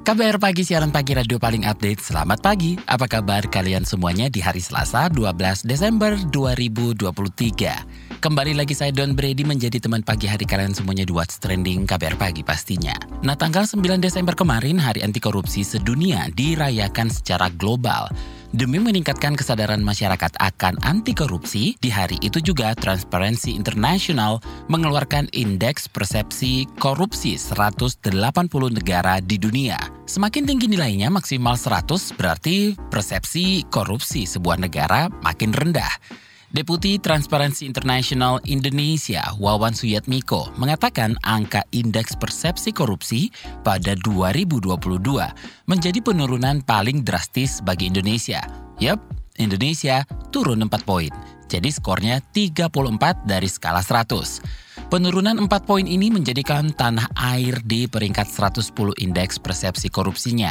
KBR Pagi, siaran pagi radio paling update. Selamat pagi, apa kabar kalian semuanya di hari Selasa 12 Desember 2023. Kembali lagi saya Don Brady menjadi teman pagi hari kalian semuanya di What's Trending KBR Pagi pastinya. Nah tanggal 9 Desember kemarin Hari Anti Korupsi Sedunia dirayakan secara global. Demi meningkatkan kesadaran masyarakat akan anti korupsi, di hari itu juga Transparency International mengeluarkan indeks persepsi korupsi 180 negara di dunia. Semakin tinggi nilainya maksimal 100 berarti persepsi korupsi sebuah negara makin rendah. Deputi Transparency International Indonesia Wawan Suyatmiko mengatakan angka indeks persepsi korupsi pada 2022 menjadi penurunan paling drastis bagi Indonesia. Yap, Indonesia turun 4 poin. Jadi skornya 34 dari skala 100. Penurunan 4 poin ini menjadikan tanah air di peringkat 110 indeks persepsi korupsinya.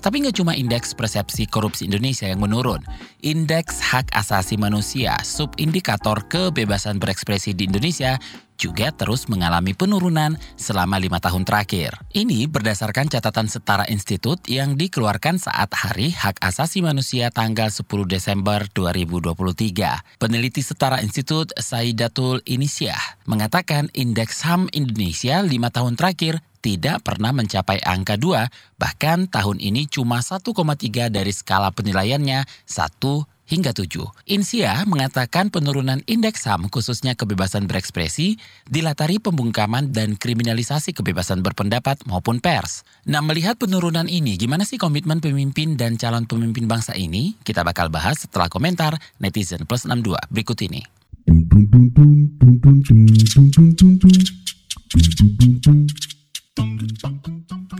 Tapi nggak cuma indeks persepsi korupsi Indonesia yang menurun. Indeks hak asasi manusia, subindikator kebebasan berekspresi di Indonesia juga terus mengalami penurunan selama lima tahun terakhir. Ini berdasarkan catatan Setara Institut yang dikeluarkan saat Hari Hak Asasi Manusia tanggal 10 Desember 2023. Peneliti Setara Institut Saidatul Inisyah mengatakan indeks HAM Indonesia lima tahun terakhir tidak pernah mencapai angka 2, bahkan tahun ini cuma 1,3 dari skala penilaiannya 1 hingga 7. Insia mengatakan penurunan indeks HAM khususnya kebebasan berekspresi dilatari pembungkaman dan kriminalisasi kebebasan berpendapat maupun pers. Nah melihat penurunan ini, gimana sih komitmen pemimpin dan calon pemimpin bangsa ini? Kita bakal bahas setelah komentar netizen plus 62 berikut ini.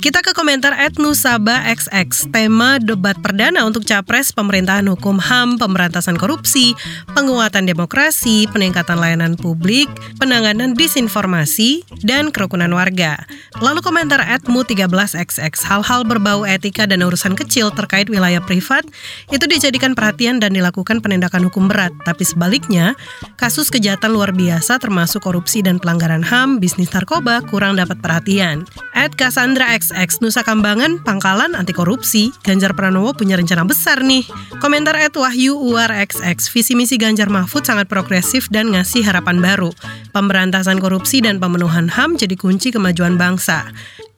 Kita ke komentar Etnusaba XX, tema debat perdana untuk capres pemerintahan hukum HAM, pemberantasan korupsi, penguatan demokrasi, peningkatan layanan publik, penanganan disinformasi, dan kerukunan warga. Lalu komentar Etmu13XX, hal-hal berbau etika dan urusan kecil terkait wilayah privat itu dijadikan perhatian dan dilakukan penindakan hukum berat. Tapi sebaliknya, kasus kejahatan luar biasa termasuk korupsi dan pelanggaran HAM, bisnis narkoba kurang dapat perhatian. Ed Cassandra XX Nusa Kambangan pangkalan anti korupsi Ganjar Pranowo punya rencana besar nih. Komentar Ed Wahyu Uar XX Visi misi Ganjar Mahfud sangat progresif dan ngasih harapan baru. Pemberantasan korupsi dan pemenuhan HAM jadi kunci kemajuan bangsa.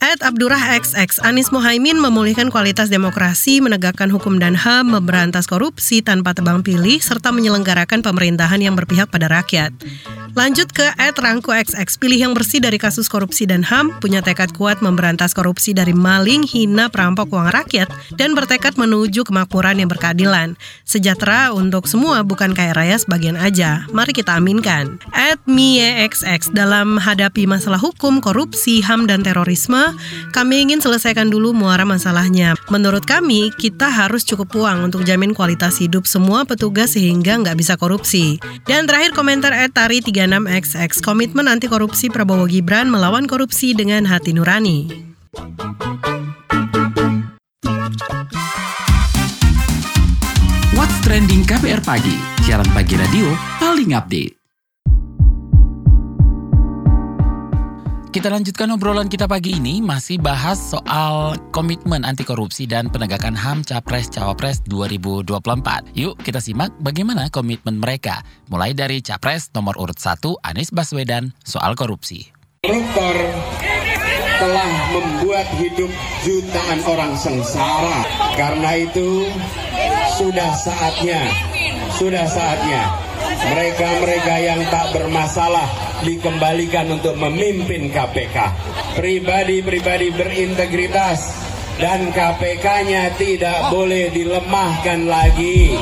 Ed Abdurrah XX, Anies Mohaimin memulihkan kualitas demokrasi, menegakkan hukum dan HAM, memberantas korupsi tanpa tebang pilih, serta menyelenggarakan pemerintahan yang berpihak pada rakyat. Lanjut ke Ed Rangko XX, pilih yang bersih dari kasus korupsi dan HAM, punya tekad kuat memberantas korupsi dari maling, hina, perampok uang rakyat, dan bertekad menuju kemakmuran yang berkeadilan. Sejahtera untuk semua, bukan kaya raya sebagian aja. Mari kita aminkan. Ed Mie XX, dalam hadapi masalah hukum, korupsi, HAM, dan terorisme, kami ingin selesaikan dulu muara masalahnya. Menurut kami, kita harus cukup uang untuk jamin kualitas hidup semua petugas sehingga nggak bisa korupsi. Dan terakhir komentar Etari 36XX, komitmen anti korupsi Prabowo Gibran melawan korupsi dengan hati nurani. What's Trending KBR Pagi, siaran pagi radio paling update. Kita lanjutkan obrolan kita pagi ini masih bahas soal komitmen anti korupsi dan penegakan HAM Capres Cawapres 2024. Yuk kita simak bagaimana komitmen mereka. Mulai dari Capres nomor urut 1 Anies Baswedan soal korupsi. Koruptor telah membuat hidup jutaan orang sengsara. Karena itu sudah saatnya, sudah saatnya mereka-mereka yang tak bermasalah dikembalikan untuk memimpin KPK. Pribadi-pribadi berintegritas dan KPK-nya tidak boleh dilemahkan lagi.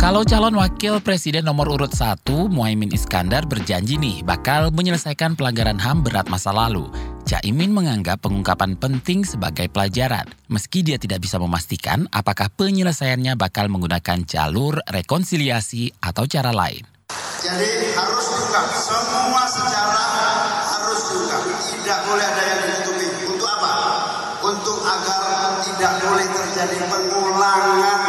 Kalau calon wakil presiden nomor urut 1, Muhaimin Iskandar berjanji nih bakal menyelesaikan pelanggaran HAM berat masa lalu. Caimin menganggap pengungkapan penting sebagai pelajaran, meski dia tidak bisa memastikan apakah penyelesaiannya bakal menggunakan jalur rekonsiliasi atau cara lain. Jadi harus diungkap, semua sejarah harus diungkap, tidak boleh ada yang ditutupi. Untuk apa? agar tidak boleh terjadi pengulangan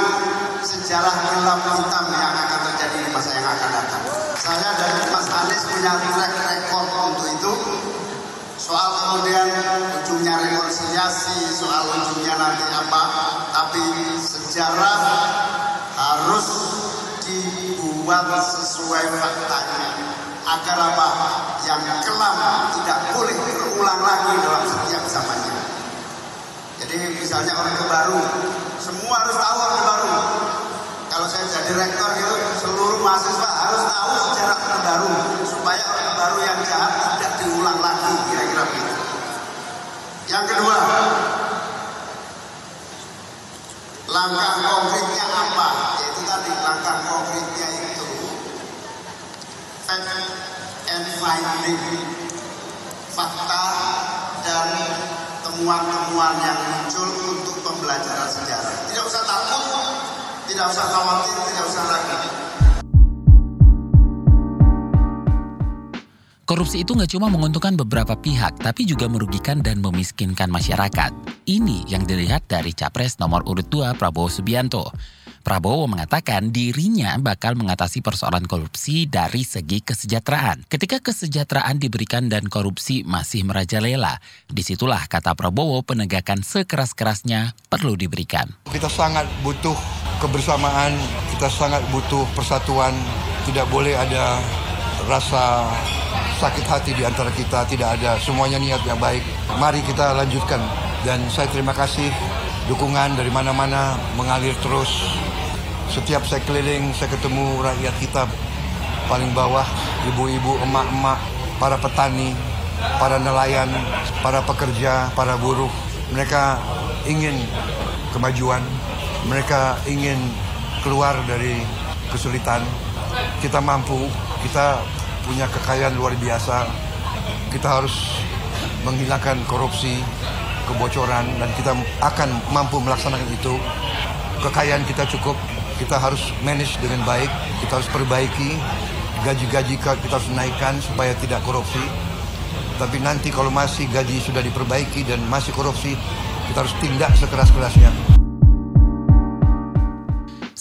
sejarah gelap hitam yang akan terjadi di masa yang akan datang. Saya dan Mas Anies punya track kemudian ujungnya rekonsiliasi, soal ujungnya nanti apa, tapi sejarah harus dibuat sesuai faktanya agar apa yang kelam tidak boleh berulang lagi dalam setiap zamannya. Jadi misalnya Orde Baru, semua harus tahu Orde Baru. Kalau saya jadi rektor gitu, seluruh mahasiswa harus tahu sejarah Orde Baru supaya Orde Baru yang jahat tidak diulang lagi, kira-kira begitu. Yang kedua, langkah konkretnya apa? Yaitu tadi langkah konkretnya itu fact and finding fakta dan temuan-temuan yang muncul untuk pembelajaran sejarah. Tidak usah takut, tidak usah khawatir, tidak usah ragu. Korupsi itu nggak cuma menguntungkan beberapa pihak, tapi juga merugikan dan memiskinkan masyarakat. Ini yang dilihat dari capres nomor urut 2 Prabowo Subianto. Prabowo mengatakan dirinya bakal mengatasi persoalan korupsi dari segi kesejahteraan. Ketika kesejahteraan diberikan dan korupsi masih merajalela, di situlah kata Prabowo penegakan sekeras-kerasnya perlu diberikan. Kita sangat butuh kebersamaan, kita sangat butuh persatuan, tidak boleh ada rasa sakit hati di antara kita, tidak ada semuanya niat yang baik. Mari kita lanjutkan dan saya terima kasih dukungan dari mana-mana mengalir terus. Setiap saya keliling, saya ketemu rakyat kita paling bawah, ibu-ibu, emak-emak, para petani, para nelayan, para pekerja, para buruh. Mereka ingin kemajuan, mereka ingin keluar dari kesulitan. Kita mampu, kita punya kekayaan luar biasa. Kita harus menghilangkan korupsi, kebocoran, dan kita akan mampu melaksanakan itu. Kekayaan kita cukup, kita harus manage dengan baik, kita harus perbaiki, gaji-gaji kita harus naikkan supaya tidak korupsi. Tapi nanti kalau masih gaji sudah diperbaiki dan masih korupsi, kita harus tindak sekeras-kerasnya.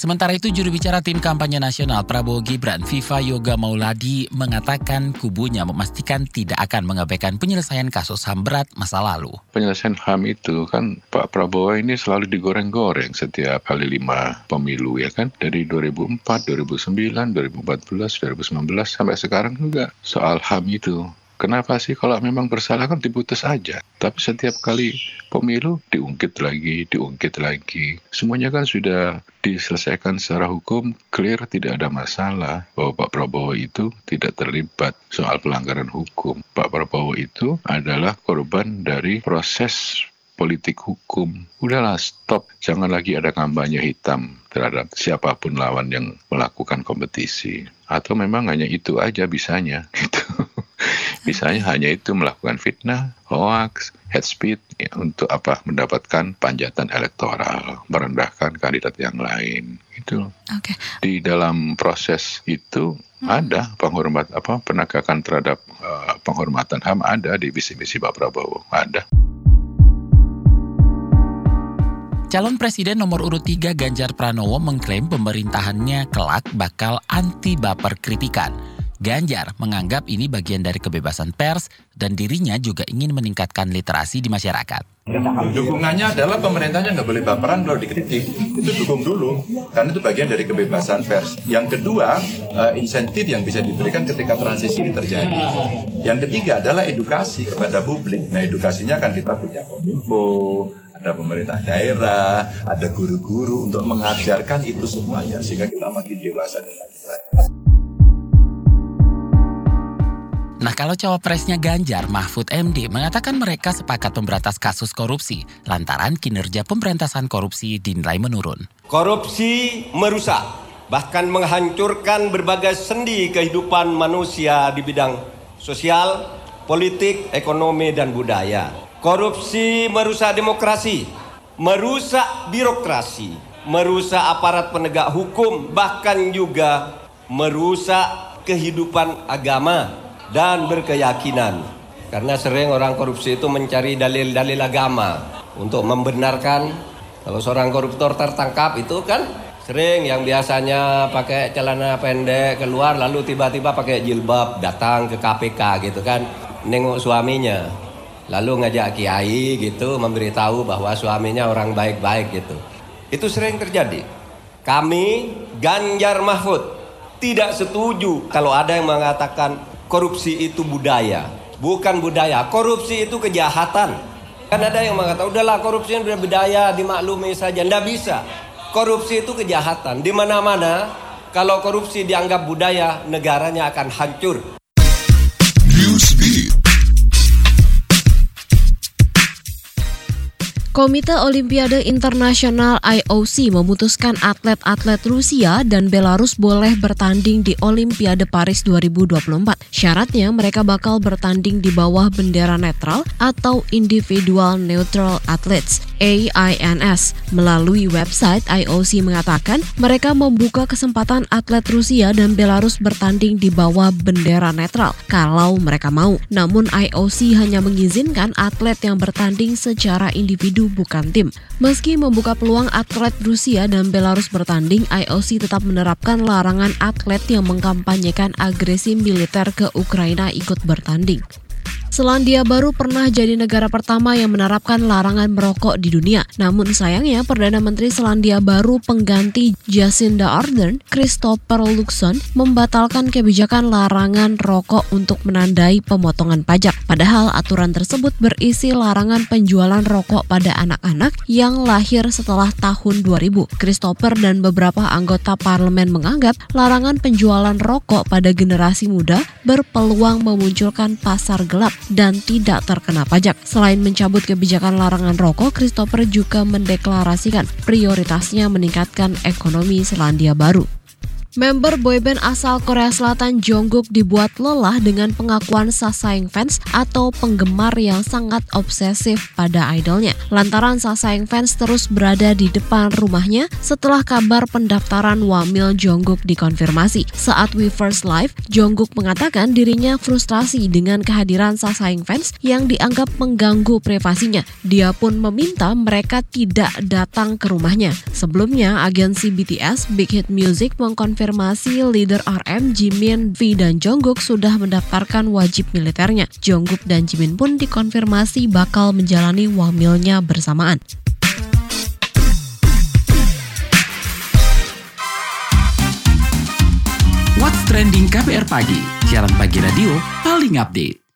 Sementara itu juru bicara tim kampanye nasional Prabowo Gibran Viva Yoga Mauladi mengatakan kubunya memastikan tidak akan mengabaikan penyelesaian kasus HAM berat masa lalu. Penyelesaian HAM itu kan Pak Prabowo ini selalu digoreng-goreng setiap kali lima pemilu ya kan. Dari 2004, 2009, 2014, 2019 sampai sekarang juga soal HAM itu. Kenapa sih kalau memang bersalah kan diputus aja. Tapi setiap kali pemilu diungkit lagi, diungkit lagi. Semuanya kan sudah diselesaikan secara hukum, clear tidak ada masalah bahwa Pak Prabowo itu tidak terlibat soal pelanggaran hukum. Pak Prabowo itu adalah korban dari proses politik hukum. Udahlah stop, jangan lagi ada kampanye hitam terhadap siapa pun lawan yang melakukan kompetisi. Atau memang hanya itu aja bisanya gitu. Misalnya hanya itu melakukan fitnah, hoax, head speed ya, untuk apa mendapatkan panjatan elektoral, merendahkan kandidat yang lain. Itu. Oke. Di dalam proses itu hmm. ada penghormat apa penegakan terhadap uh, penghormatan HAM ada di visi misi Pak Prabowo, ada. Calon Presiden nomor urut 3 Ganjar Pranowo mengklaim pemerintahannya kelak bakal anti baper kritikan. Ganjar menganggap ini bagian dari kebebasan pers dan dirinya juga ingin meningkatkan literasi di masyarakat. Dukungannya adalah pemerintahnya nggak boleh baperan kalau dikritik. Itu dukung dulu, karena itu bagian dari kebebasan pers. Yang kedua, uh, insentif yang bisa diberikan ketika transisi ini terjadi. Yang ketiga adalah edukasi kepada publik. Nah, edukasinya kan kita punya kominfo, ada pemerintah daerah, ada guru-guru untuk mengajarkan itu semuanya sehingga kita makin dewasa dan makin baik. Nah kalau cawapresnya Ganjar, Mahfud MD mengatakan mereka sepakat pemberantas kasus korupsi lantaran kinerja pemberantasan korupsi dinilai menurun. Korupsi merusak, bahkan menghancurkan berbagai sendi kehidupan manusia di bidang sosial, politik, ekonomi, dan budaya. Korupsi merusak demokrasi, merusak birokrasi, merusak aparat penegak hukum, bahkan juga merusak kehidupan agama dan berkeyakinan. Karena sering orang korupsi itu mencari dalil-dalil agama. untuk membenarkan kalau seorang koruptor tertangkap itu kan sering yang biasanya pakai celana pendek keluar lalu tiba-tiba pakai jilbab datang ke KPK gitu kan nengok suaminya lalu ngajak kiai gitu memberitahu bahwa suaminya orang baik-baik gitu itu sering terjadi kami Ganjar Mahfud tidak setuju kalau ada yang mengatakan korupsi itu budaya bukan budaya korupsi itu kejahatan Kan ada yang mengatakan, udahlah korupsi itu budaya, dimaklumi saja. Tidak bisa. Korupsi itu kejahatan. Di mana-mana, kalau korupsi dianggap budaya, negaranya akan hancur. Komite Olimpiade Internasional IOC memutuskan atlet-atlet Rusia dan Belarus boleh bertanding di Olimpiade Paris 2024. Syaratnya mereka bakal bertanding di bawah bendera netral atau Individual Neutral Athletes AINS. Melalui website IOC mengatakan mereka membuka kesempatan atlet Rusia dan Belarus bertanding di bawah bendera netral kalau mereka mau. Namun IOC hanya mengizinkan atlet yang bertanding secara individu bukan tim. Meski membuka peluang atlet Rusia dan Belarus bertanding, IOC tetap menerapkan larangan atlet yang mengkampanyekan agresi militer ke Ukraina ikut bertanding. Selandia Baru pernah jadi negara pertama yang menerapkan larangan merokok di dunia. Namun sayangnya Perdana Menteri Selandia Baru pengganti Jacinda Ardern, Christopher Luxon, membatalkan kebijakan larangan rokok untuk menandai pemotongan pajak. Padahal aturan tersebut berisi larangan penjualan rokok pada anak-anak yang lahir setelah tahun 2000. Christopher dan beberapa anggota parlemen menganggap larangan penjualan rokok pada generasi muda berpeluang memunculkan pasar gelap dan tidak terkena pajak. Selain mencabut kebijakan larangan rokok, Christopher juga mendeklarasikan prioritasnya meningkatkan ekonomi Selandia Baru. Member boyband asal Korea Selatan Jungkook dibuat lelah dengan pengakuan sasaeng fans atau penggemar yang sangat obsesif pada idolnya. Lantaran sasaeng fans terus berada di depan rumahnya setelah kabar pendaftaran Wamil Jungkook dikonfirmasi. Saat We First Live, Jungkook mengatakan dirinya frustrasi dengan kehadiran sasaeng fans yang dianggap mengganggu privasinya. Dia pun meminta mereka tidak datang ke rumahnya. Sebelumnya, agensi BTS Big Hit Music mengkonfirmasi konfirmasi leader RM Jimin, V dan Jungkook sudah mendaftarkan wajib militernya. Jungkook dan Jimin pun dikonfirmasi bakal menjalani wamilnya bersamaan. What's Trending KPR Pagi, siaran pagi radio paling update.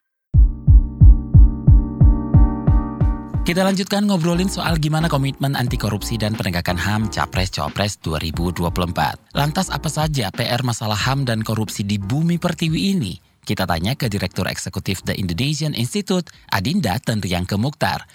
Kita lanjutkan ngobrolin soal gimana komitmen anti korupsi dan penegakan HAM Capres-Cawapres 2024. Lantas apa saja PR masalah HAM dan korupsi di bumi pertiwi ini? Kita tanya ke Direktur Eksekutif The Indonesian Institute, Adinda Tenriang Mukhtar.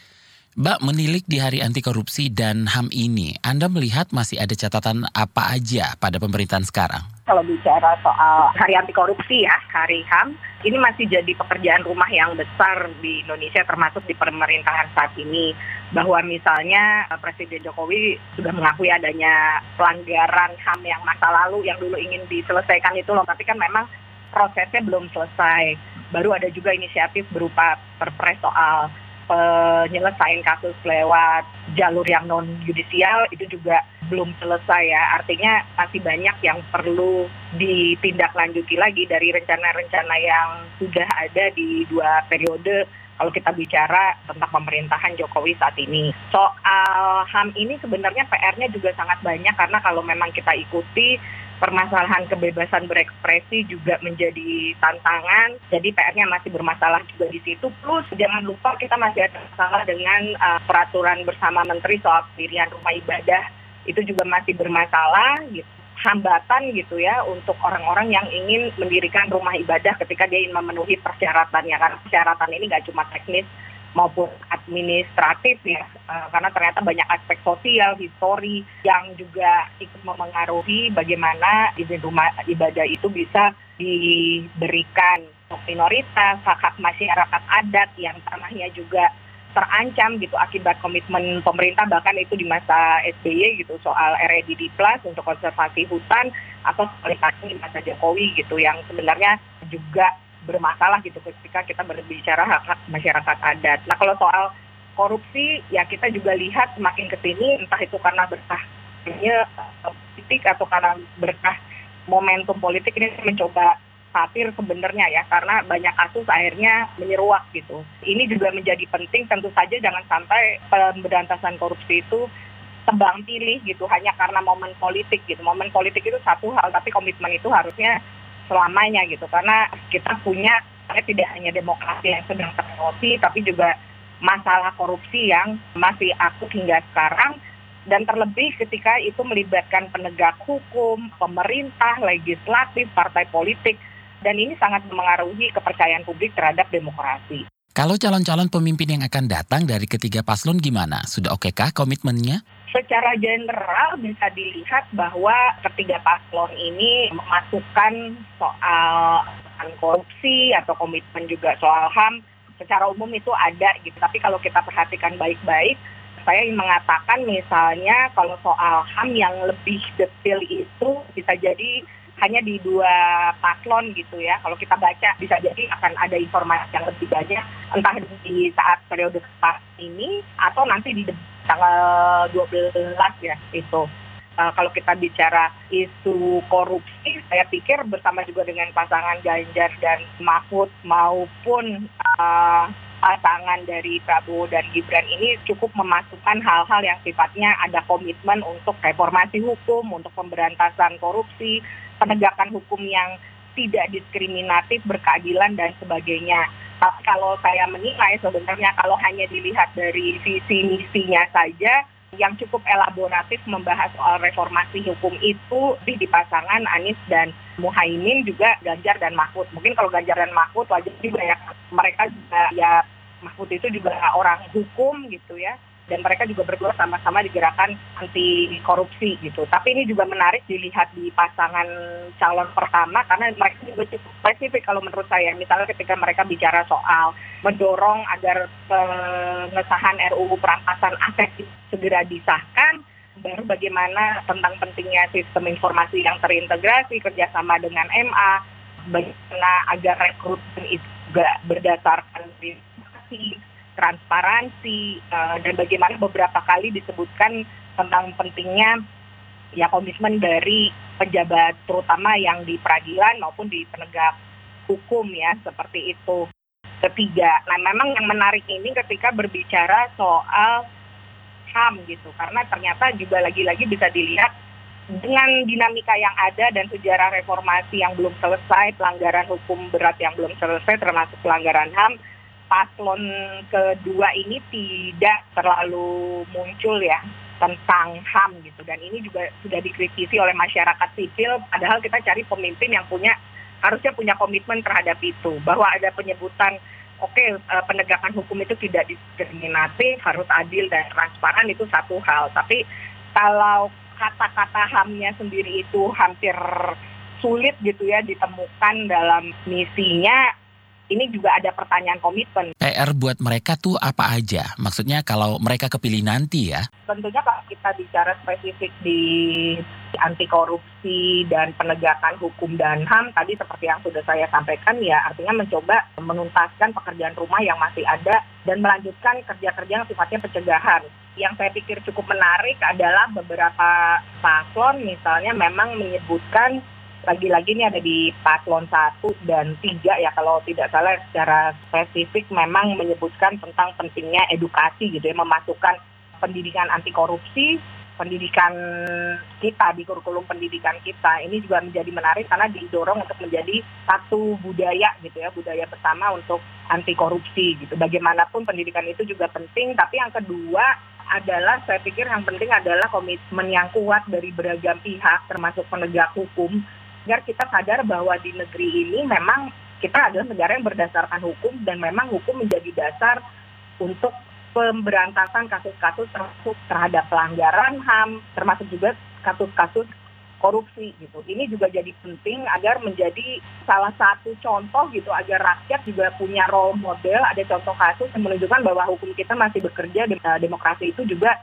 Mbak menilik di Hari Anti Korupsi dan HAM ini, Anda melihat masih ada catatan apa aja pada pemerintahan sekarang? Kalau bicara soal Hari Anti Korupsi ya, Hari HAM, ini masih jadi pekerjaan rumah yang besar di Indonesia termasuk di pemerintahan saat ini. Bahwa misalnya eh, Presiden Jokowi sudah mengakui adanya pelanggaran HAM yang masa lalu yang dulu ingin diselesaikan itu loh, tapi kan memang prosesnya belum selesai. Baru ada juga inisiatif berupa perpres soal penyelesaian kasus lewat jalur yang non yudisial itu juga belum selesai ya. Artinya masih banyak yang perlu ditindaklanjuti lagi dari rencana-rencana yang sudah ada di dua periode kalau kita bicara tentang pemerintahan Jokowi saat ini. Soal HAM ini sebenarnya PR-nya juga sangat banyak karena kalau memang kita ikuti permasalahan kebebasan berekspresi juga menjadi tantangan. Jadi PR-nya masih bermasalah juga di situ. Plus jangan lupa kita masih ada masalah dengan uh, peraturan bersama menteri soal pendirian rumah ibadah. Itu juga masih bermasalah gitu hambatan gitu ya untuk orang-orang yang ingin mendirikan rumah ibadah ketika dia ingin memenuhi persyaratannya karena persyaratan ini nggak cuma teknis maupun administratif ya uh, karena ternyata banyak aspek sosial, histori yang juga ikut memengaruhi bagaimana izin rumah ibadah itu bisa diberikan minoritas, hak-hak masyarakat adat yang tanahnya juga terancam gitu akibat komitmen pemerintah bahkan itu di masa SBY gitu soal REDD Plus untuk konservasi hutan atau sebaliknya di masa Jokowi gitu yang sebenarnya juga bermasalah gitu ketika kita berbicara hak-hak masyarakat adat. Nah kalau soal korupsi ya kita juga lihat semakin ke sini entah itu karena berkahnya politik atau karena berkah momentum politik ini mencoba satir sebenarnya ya karena banyak kasus akhirnya menyeruak gitu. Ini juga menjadi penting tentu saja jangan sampai pemberantasan korupsi itu tebang pilih gitu hanya karena momen politik gitu. Momen politik itu satu hal tapi komitmen itu harusnya selamanya gitu karena kita punya tidak hanya demokrasi yang sedang terkorupsi tapi juga masalah korupsi yang masih akut hingga sekarang dan terlebih ketika itu melibatkan penegak hukum, pemerintah, legislatif, partai politik dan ini sangat memengaruhi kepercayaan publik terhadap demokrasi. Kalau calon-calon pemimpin yang akan datang dari ketiga paslon gimana? Sudah okekah komitmennya? Secara general bisa dilihat bahwa ketiga paslon ini memasukkan soal korupsi atau komitmen juga soal HAM secara umum itu ada gitu. Tapi kalau kita perhatikan baik-baik, saya ingin mengatakan misalnya kalau soal HAM yang lebih detail itu bisa jadi hanya di dua paslon gitu ya. Kalau kita baca bisa jadi akan ada informasi yang lebih banyak entah di saat periode pas ini atau nanti di tanggal 12 ya itu. Uh, kalau kita bicara isu korupsi, saya pikir bersama juga dengan pasangan Ganjar dan Mahfud maupun uh, pasangan dari Prabowo dan Gibran ini cukup memasukkan hal-hal yang sifatnya ada komitmen untuk reformasi hukum, untuk pemberantasan korupsi, penegakan hukum yang tidak diskriminatif, berkeadilan dan sebagainya. Tapi kalau saya menilai sebenarnya kalau hanya dilihat dari visi misinya saja, yang cukup elaboratif membahas soal reformasi hukum itu di pasangan Anies dan Muhaimin juga Ganjar dan Mahfud. Mungkin kalau Ganjar dan Mahfud wajar juga ya mereka juga ya Mahfud itu juga orang hukum gitu ya dan mereka juga berdua sama-sama di gerakan anti korupsi gitu. Tapi ini juga menarik dilihat di pasangan calon pertama karena mereka juga cukup spesifik kalau menurut saya. Misalnya ketika mereka bicara soal mendorong agar pengesahan RUU perampasan aset segera disahkan, baru bagaimana tentang pentingnya sistem informasi yang terintegrasi kerjasama dengan MA, bagaimana agar rekrutmen itu juga berdasarkan informasi transparansi uh, dan bagaimana beberapa kali disebutkan tentang pentingnya ya komitmen dari pejabat terutama yang di peradilan maupun di penegak hukum ya seperti itu. Ketiga, nah memang yang menarik ini ketika berbicara soal HAM gitu. Karena ternyata juga lagi-lagi bisa dilihat dengan dinamika yang ada dan sejarah reformasi yang belum selesai, pelanggaran hukum berat yang belum selesai termasuk pelanggaran HAM, paslon kedua ini tidak terlalu muncul ya tentang HAM gitu. Dan ini juga sudah dikritisi oleh masyarakat sipil padahal kita cari pemimpin yang punya harusnya punya komitmen terhadap itu. Bahwa ada penyebutan oke okay, eh, penegakan hukum itu tidak diskriminatif harus adil dan transparan itu satu hal. Tapi kalau kata-kata HAM-nya sendiri itu hampir sulit gitu ya ditemukan dalam misinya ini juga ada pertanyaan komitmen. PR buat mereka tuh apa aja? Maksudnya kalau mereka kepilih nanti ya? Tentunya kalau kita bicara spesifik di anti korupsi dan penegakan hukum dan HAM tadi seperti yang sudah saya sampaikan ya artinya mencoba menuntaskan pekerjaan rumah yang masih ada dan melanjutkan kerja-kerja yang sifatnya pencegahan. Yang saya pikir cukup menarik adalah beberapa paslon misalnya memang menyebutkan lagi-lagi ini ada di paslon 1 dan 3 ya kalau tidak salah secara spesifik memang menyebutkan tentang pentingnya edukasi gitu ya memasukkan pendidikan anti korupsi pendidikan kita di kurikulum pendidikan kita. Ini juga menjadi menarik karena didorong untuk menjadi satu budaya gitu ya budaya bersama untuk anti korupsi gitu. Bagaimanapun pendidikan itu juga penting tapi yang kedua adalah saya pikir yang penting adalah komitmen yang kuat dari beragam pihak termasuk penegak hukum agar kita sadar bahwa di negeri ini memang kita adalah negara yang berdasarkan hukum dan memang hukum menjadi dasar untuk pemberantasan kasus-kasus termasuk terhadap pelanggaran HAM, termasuk juga kasus-kasus korupsi gitu. Ini juga jadi penting agar menjadi salah satu contoh gitu agar rakyat juga punya role model, ada contoh kasus yang menunjukkan bahwa hukum kita masih bekerja, demokrasi itu juga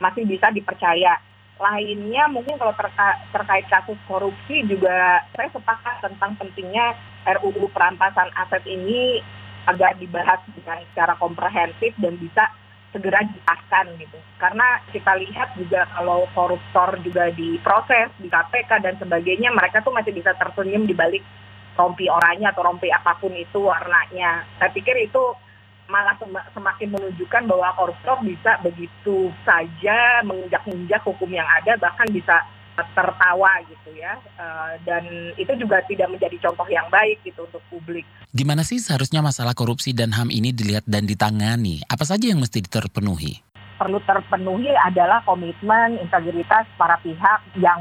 masih bisa dipercaya lainnya mungkin kalau terka, terkait kasus korupsi juga saya sepakat tentang pentingnya RUU perampasan aset ini agar dibahas dengan secara komprehensif dan bisa segera diahkan gitu. Karena kita lihat juga kalau koruptor juga diproses di KPK dan sebagainya, mereka tuh masih bisa tersenyum di balik rompi oranye atau rompi apa pun itu warnanya. Saya pikir itu malah semakin menunjukkan bahwa koruptor bisa begitu saja menginjak-injak hukum yang ada, bahkan bisa tertawa gitu ya uh, dan itu juga tidak menjadi contoh yang baik gitu untuk publik. Gimana sih seharusnya masalah korupsi dan HAM ini dilihat dan ditangani? Apa saja yang mesti terpenuhi? Perlu terpenuhi adalah komitmen integritas para pihak yang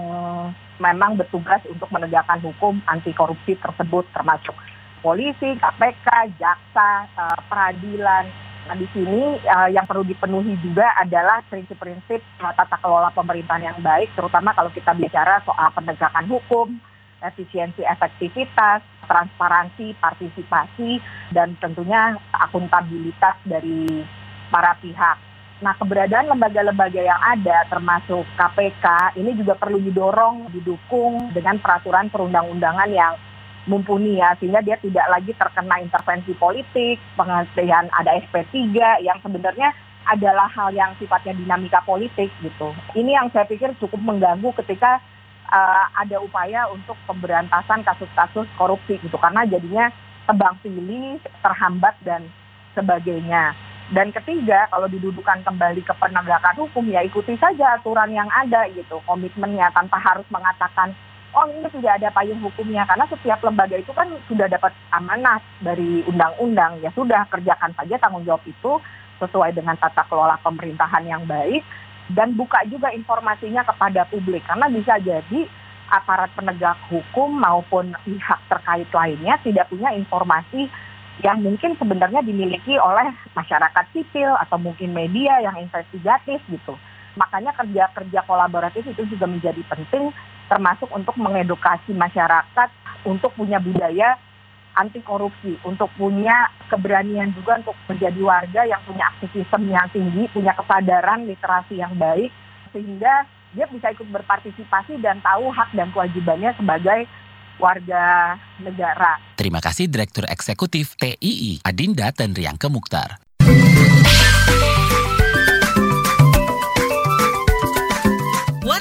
memang bertugas untuk menegakkan hukum anti korupsi tersebut termasuk polisi, KPK, jaksa, uh, peradilan, Nah, di sini uh, yang perlu dipenuhi juga adalah prinsip-prinsip tata kelola pemerintahan yang baik, terutama kalau kita bicara soal penegakan hukum, efisiensi efektivitas, transparansi, partisipasi, dan tentunya akuntabilitas dari para pihak. Nah, keberadaan lembaga-lembaga yang ada, termasuk KPK, ini juga perlu didorong, didukung dengan peraturan perundang-undangan yang mumpuni ya sehingga dia tidak lagi terkena intervensi politik, pengertian ada SP3 yang sebenarnya adalah hal yang sifatnya dinamika politik gitu. Ini yang saya pikir cukup mengganggu ketika uh, ada upaya untuk pemberantasan kasus-kasus korupsi gitu karena jadinya tebang pilih, terhambat dan sebagainya. Dan ketiga, kalau didudukan kembali ke penegakan hukum ya ikuti saja aturan yang ada gitu, komitmennya tanpa harus mengatakan oh ini sudah ada payung hukumnya. Karena setiap lembaga itu kan sudah dapat amanah dari undang-undang. Ya sudah kerjakan saja tanggung jawab itu sesuai dengan tata kelola pemerintahan yang baik. Dan buka juga informasinya kepada publik. Karena bisa jadi aparat penegak hukum maupun pihak terkait lainnya tidak punya informasi yang mungkin sebenarnya dimiliki oleh masyarakat sipil atau mungkin media yang investigatif gitu. Makanya kerja-kerja kolaboratif itu juga menjadi penting termasuk untuk mengedukasi masyarakat untuk punya budaya anti korupsi, untuk punya keberanian juga untuk menjadi warga yang punya aktivisme yang tinggi, punya kesadaran literasi yang baik, sehingga dia bisa ikut berpartisipasi dan tahu hak dan kewajibannya sebagai warga negara. Terima kasih Direktur Eksekutif TII Adinda Tenriangke Mukhtar.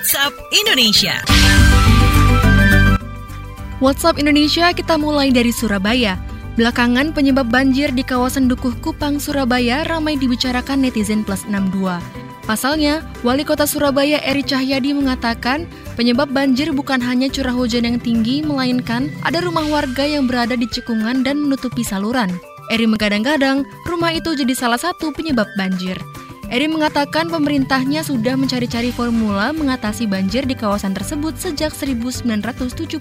WhatsApp Indonesia. WhatsApp Indonesia kita mulai dari Surabaya. Belakangan penyebab banjir di kawasan Dukuh Kupang, Surabaya ramai dibicarakan netizen plus 62. Pasalnya, Wali Kota Surabaya Eri Cahyadi mengatakan penyebab banjir bukan hanya curah hujan yang tinggi, melainkan ada rumah warga yang berada di cekungan dan menutupi saluran. Eri menggadang-gadang rumah itu jadi salah satu penyebab banjir. Eri mengatakan pemerintahnya sudah mencari-cari formula mengatasi banjir di kawasan tersebut sejak 1976.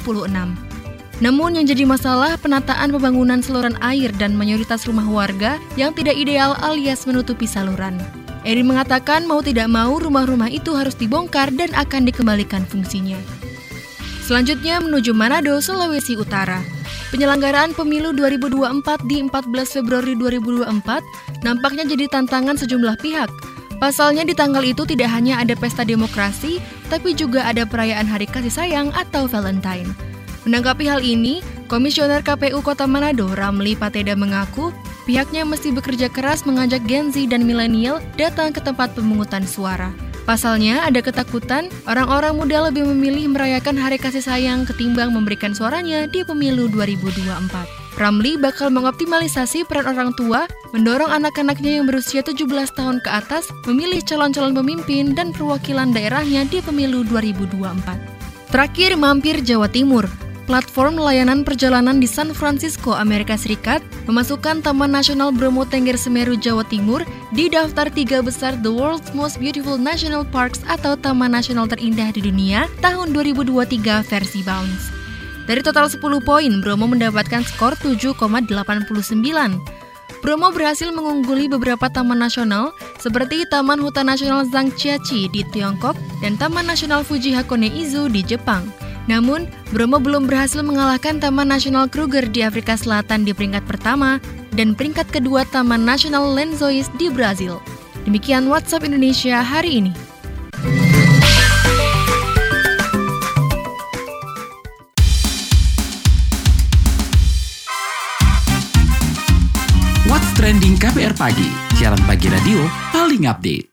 Namun yang jadi masalah penataan pembangunan saluran air dan mayoritas rumah warga yang tidak ideal alias menutupi saluran. Eri mengatakan mau tidak mau rumah-rumah itu harus dibongkar dan akan dikembalikan fungsinya. Selanjutnya menuju Manado, Sulawesi Utara. Penyelenggaraan pemilu 2024 di 14 Februari 2024 nampaknya jadi tantangan sejumlah pihak. Pasalnya di tanggal itu tidak hanya ada pesta demokrasi, tapi juga ada perayaan Hari Kasih Sayang atau Valentine. Menanggapi hal ini, Komisioner KPU Kota Manado, Ramli Pateda mengaku pihaknya mesti bekerja keras mengajak Gen Z dan milenial datang ke tempat pemungutan suara. Pasalnya, ada ketakutan orang-orang muda lebih memilih merayakan hari kasih sayang ketimbang memberikan suaranya di pemilu 2024. Ramli bakal mengoptimalisasi peran orang tua, mendorong anak-anaknya yang berusia 17 tahun ke atas memilih calon-calon pemimpin dan perwakilan daerahnya di pemilu 2024. Terakhir, mampir Jawa Timur platform layanan perjalanan di San Francisco, Amerika Serikat, memasukkan Taman Nasional Bromo Tengger Semeru, Jawa Timur di daftar tiga besar The World's Most Beautiful National Parks atau Taman Nasional Terindah di Dunia tahun 2023 versi Bounce. Dari total 10 poin, Bromo mendapatkan skor 7,89. Bromo berhasil mengungguli beberapa taman nasional seperti Taman Hutan Nasional Zhangjiajie di Tiongkok dan Taman Nasional Fuji Hakone Izu di Jepang. Namun, Bromo belum berhasil mengalahkan Taman Nasional Kruger di Afrika Selatan di peringkat pertama dan peringkat kedua Taman Nasional Lenzois di Brazil. Demikian WhatsApp Indonesia hari ini. What's Trending KPR Pagi, siaran pagi radio paling update.